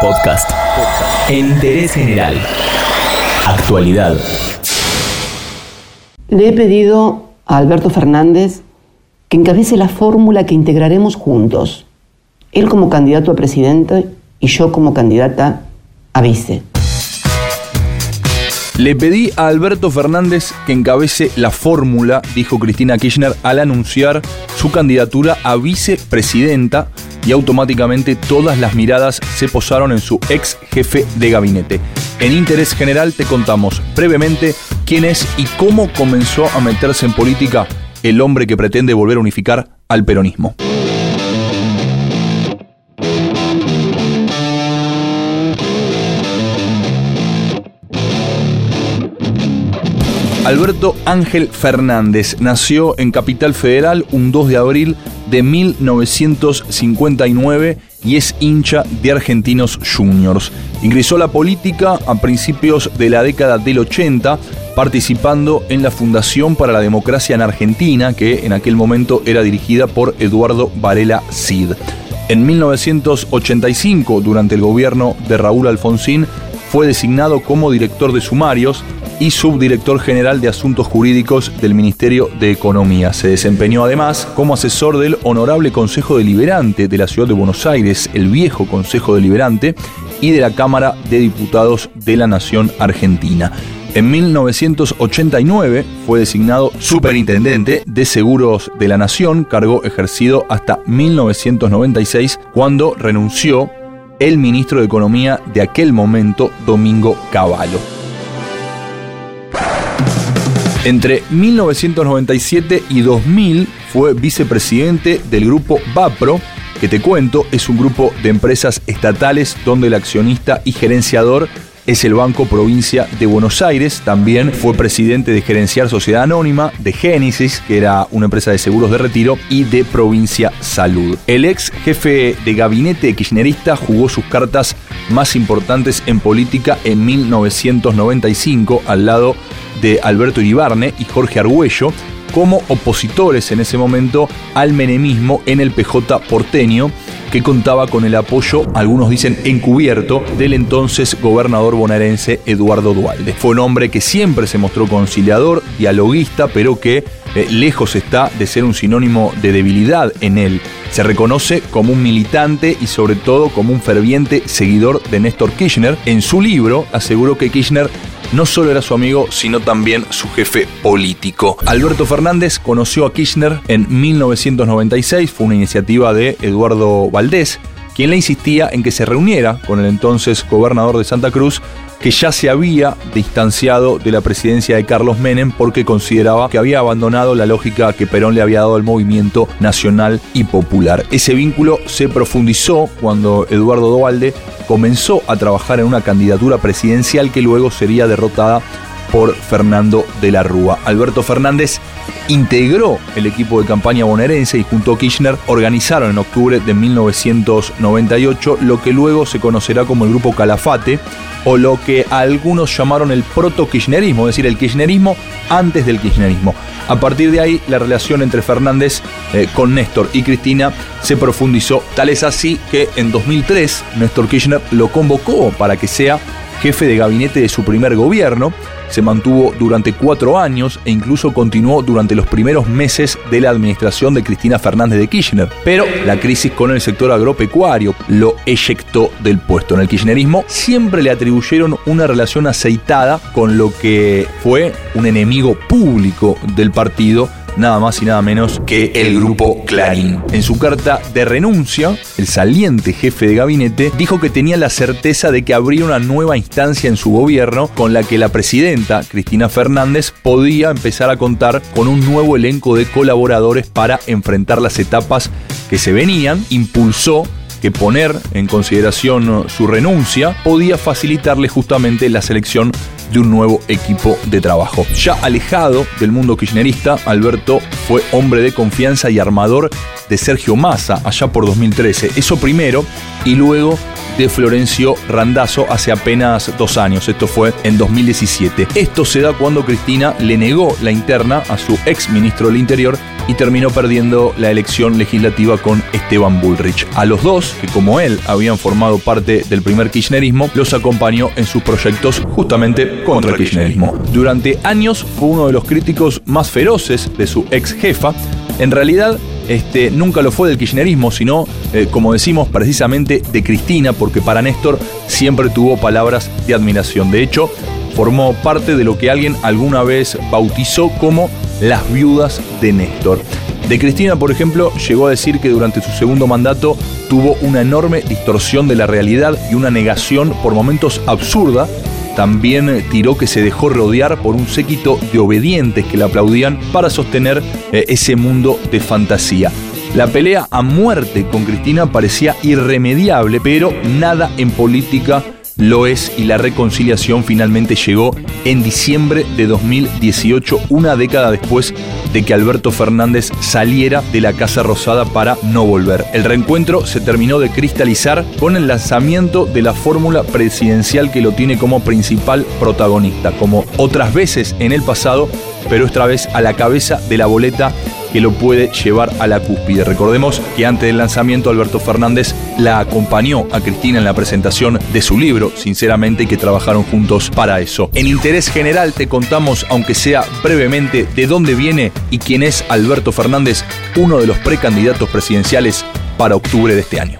Podcast. En interés general. Actualidad. Le he pedido a Alberto Fernández que encabece la fórmula que integraremos juntos. Él como candidato a presidente y yo como candidata a vice. Le pedí a Alberto Fernández que encabece la fórmula, dijo Cristina Kirchner al anunciar su candidatura a vicepresidenta y automáticamente todas las miradas se posaron en su ex jefe de gabinete. En Interés General te contamos brevemente quién es y cómo comenzó a meterse en política el hombre que pretende volver a unificar al peronismo. Alberto Ángel Fernández nació en Capital Federal un 2 de abril de 1959 y es hincha de Argentinos Juniors. Ingresó a la política a principios de la década del 80, participando en la Fundación para la Democracia en Argentina, que en aquel momento era dirigida por Eduardo Varela Cid. En 1985, durante el gobierno de Raúl Alfonsín, fue designado como director de sumarios y subdirector general de Asuntos Jurídicos del Ministerio de Economía. Se desempeñó además como asesor del Honorable Consejo Deliberante de la Ciudad de Buenos Aires, el viejo Consejo Deliberante, y de la Cámara de Diputados de la Nación Argentina. En 1989 fue designado superintendente de seguros de la Nación, cargo ejercido hasta 1996, cuando renunció el ministro de Economía de aquel momento, Domingo Cavallo. Entre 1997 y 2000 fue vicepresidente del grupo Vapro, que te cuento es un grupo de empresas estatales donde el accionista y gerenciador es el Banco Provincia de Buenos Aires. También fue presidente de Gerenciar Sociedad Anónima, de Génesis, que era una empresa de seguros de retiro, y de Provincia Salud. El ex jefe de gabinete kirchnerista jugó sus cartas más importantes en política en 1995 al lado de Alberto Iribarne y Jorge Argüello como opositores en ese momento al menemismo en el PJ porteño que contaba con el apoyo, algunos dicen encubierto, del entonces gobernador bonaerense Eduardo Dualde. Fue un hombre que siempre se mostró conciliador, dialoguista, pero que eh, lejos está de ser un sinónimo de debilidad en él. Se reconoce como un militante y sobre todo como un ferviente seguidor de Néstor Kirchner. En su libro aseguró que Kirchner no solo era su amigo, sino también su jefe político. Alberto Fernández conoció a Kirchner en 1996, fue una iniciativa de Eduardo Valdés, quien le insistía en que se reuniera con el entonces gobernador de Santa Cruz que ya se había distanciado de la presidencia de Carlos Menem porque consideraba que había abandonado la lógica que Perón le había dado al movimiento nacional y popular. Ese vínculo se profundizó cuando Eduardo Dualde comenzó a trabajar en una candidatura presidencial que luego sería derrotada por Fernando de la Rúa. Alberto Fernández integró el equipo de campaña bonaerense y junto a Kirchner organizaron en octubre de 1998 lo que luego se conocerá como el Grupo Calafate o lo que algunos llamaron el proto-kirchnerismo, es decir, el kirchnerismo antes del kirchnerismo. A partir de ahí, la relación entre Fernández eh, con Néstor y Cristina se profundizó. Tal es así que en 2003 Néstor Kirchner lo convocó para que sea jefe de gabinete de su primer gobierno se mantuvo durante cuatro años e incluso continuó durante los primeros meses de la administración de Cristina Fernández de Kirchner. Pero la crisis con el sector agropecuario lo eyectó del puesto. En el kirchnerismo siempre le atribuyeron una relación aceitada con lo que fue un enemigo público del partido nada más y nada menos que el grupo Clarín. En su carta de renuncia, el saliente jefe de gabinete dijo que tenía la certeza de que habría una nueva instancia en su gobierno con la que la presidenta, Cristina Fernández, podía empezar a contar con un nuevo elenco de colaboradores para enfrentar las etapas que se venían, impulsó que poner en consideración su renuncia podía facilitarle justamente la selección de un nuevo equipo de trabajo. Ya alejado del mundo kirchnerista, Alberto fue hombre de confianza y armador de Sergio Massa allá por 2013. Eso primero y luego de Florencio Randazzo hace apenas dos años. Esto fue en 2017. Esto se da cuando Cristina le negó la interna a su ex ministro del Interior y terminó perdiendo la elección legislativa con Esteban Bullrich. A los dos, que como él habían formado parte del primer kirchnerismo, los acompañó en sus proyectos justamente contra el kirchnerismo. Durante años fue uno de los críticos más feroces de su ex jefa. En realidad, este, nunca lo fue del kirchnerismo, sino, eh, como decimos, precisamente de Cristina, porque para Néstor siempre tuvo palabras de admiración. De hecho, formó parte de lo que alguien alguna vez bautizó como las viudas de Néstor. De Cristina, por ejemplo, llegó a decir que durante su segundo mandato tuvo una enorme distorsión de la realidad y una negación por momentos absurda. También tiró que se dejó rodear por un séquito de obedientes que le aplaudían para sostener eh, ese mundo de fantasía. La pelea a muerte con Cristina parecía irremediable, pero nada en política lo es y la reconciliación finalmente llegó en diciembre de 2018, una década después de que Alberto Fernández saliera de la Casa Rosada para no volver. El reencuentro se terminó de cristalizar con el lanzamiento de la fórmula presidencial que lo tiene como principal protagonista, como otras veces en el pasado, pero esta vez a la cabeza de la boleta que lo puede llevar a la cúspide. Recordemos que antes del lanzamiento Alberto Fernández la acompañó a Cristina en la presentación de su libro, sinceramente, y que trabajaron juntos para eso. En interés general te contamos, aunque sea brevemente, de dónde viene y quién es Alberto Fernández, uno de los precandidatos presidenciales para octubre de este año.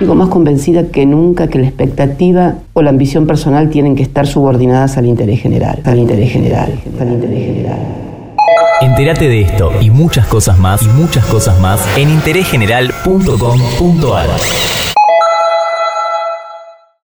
Digo más convencida que nunca que la expectativa o la ambición personal tienen que estar subordinadas al interés general, al interés general, al interés general. Entérate de esto y muchas cosas más y muchas cosas más en interésgeneral.com.ar.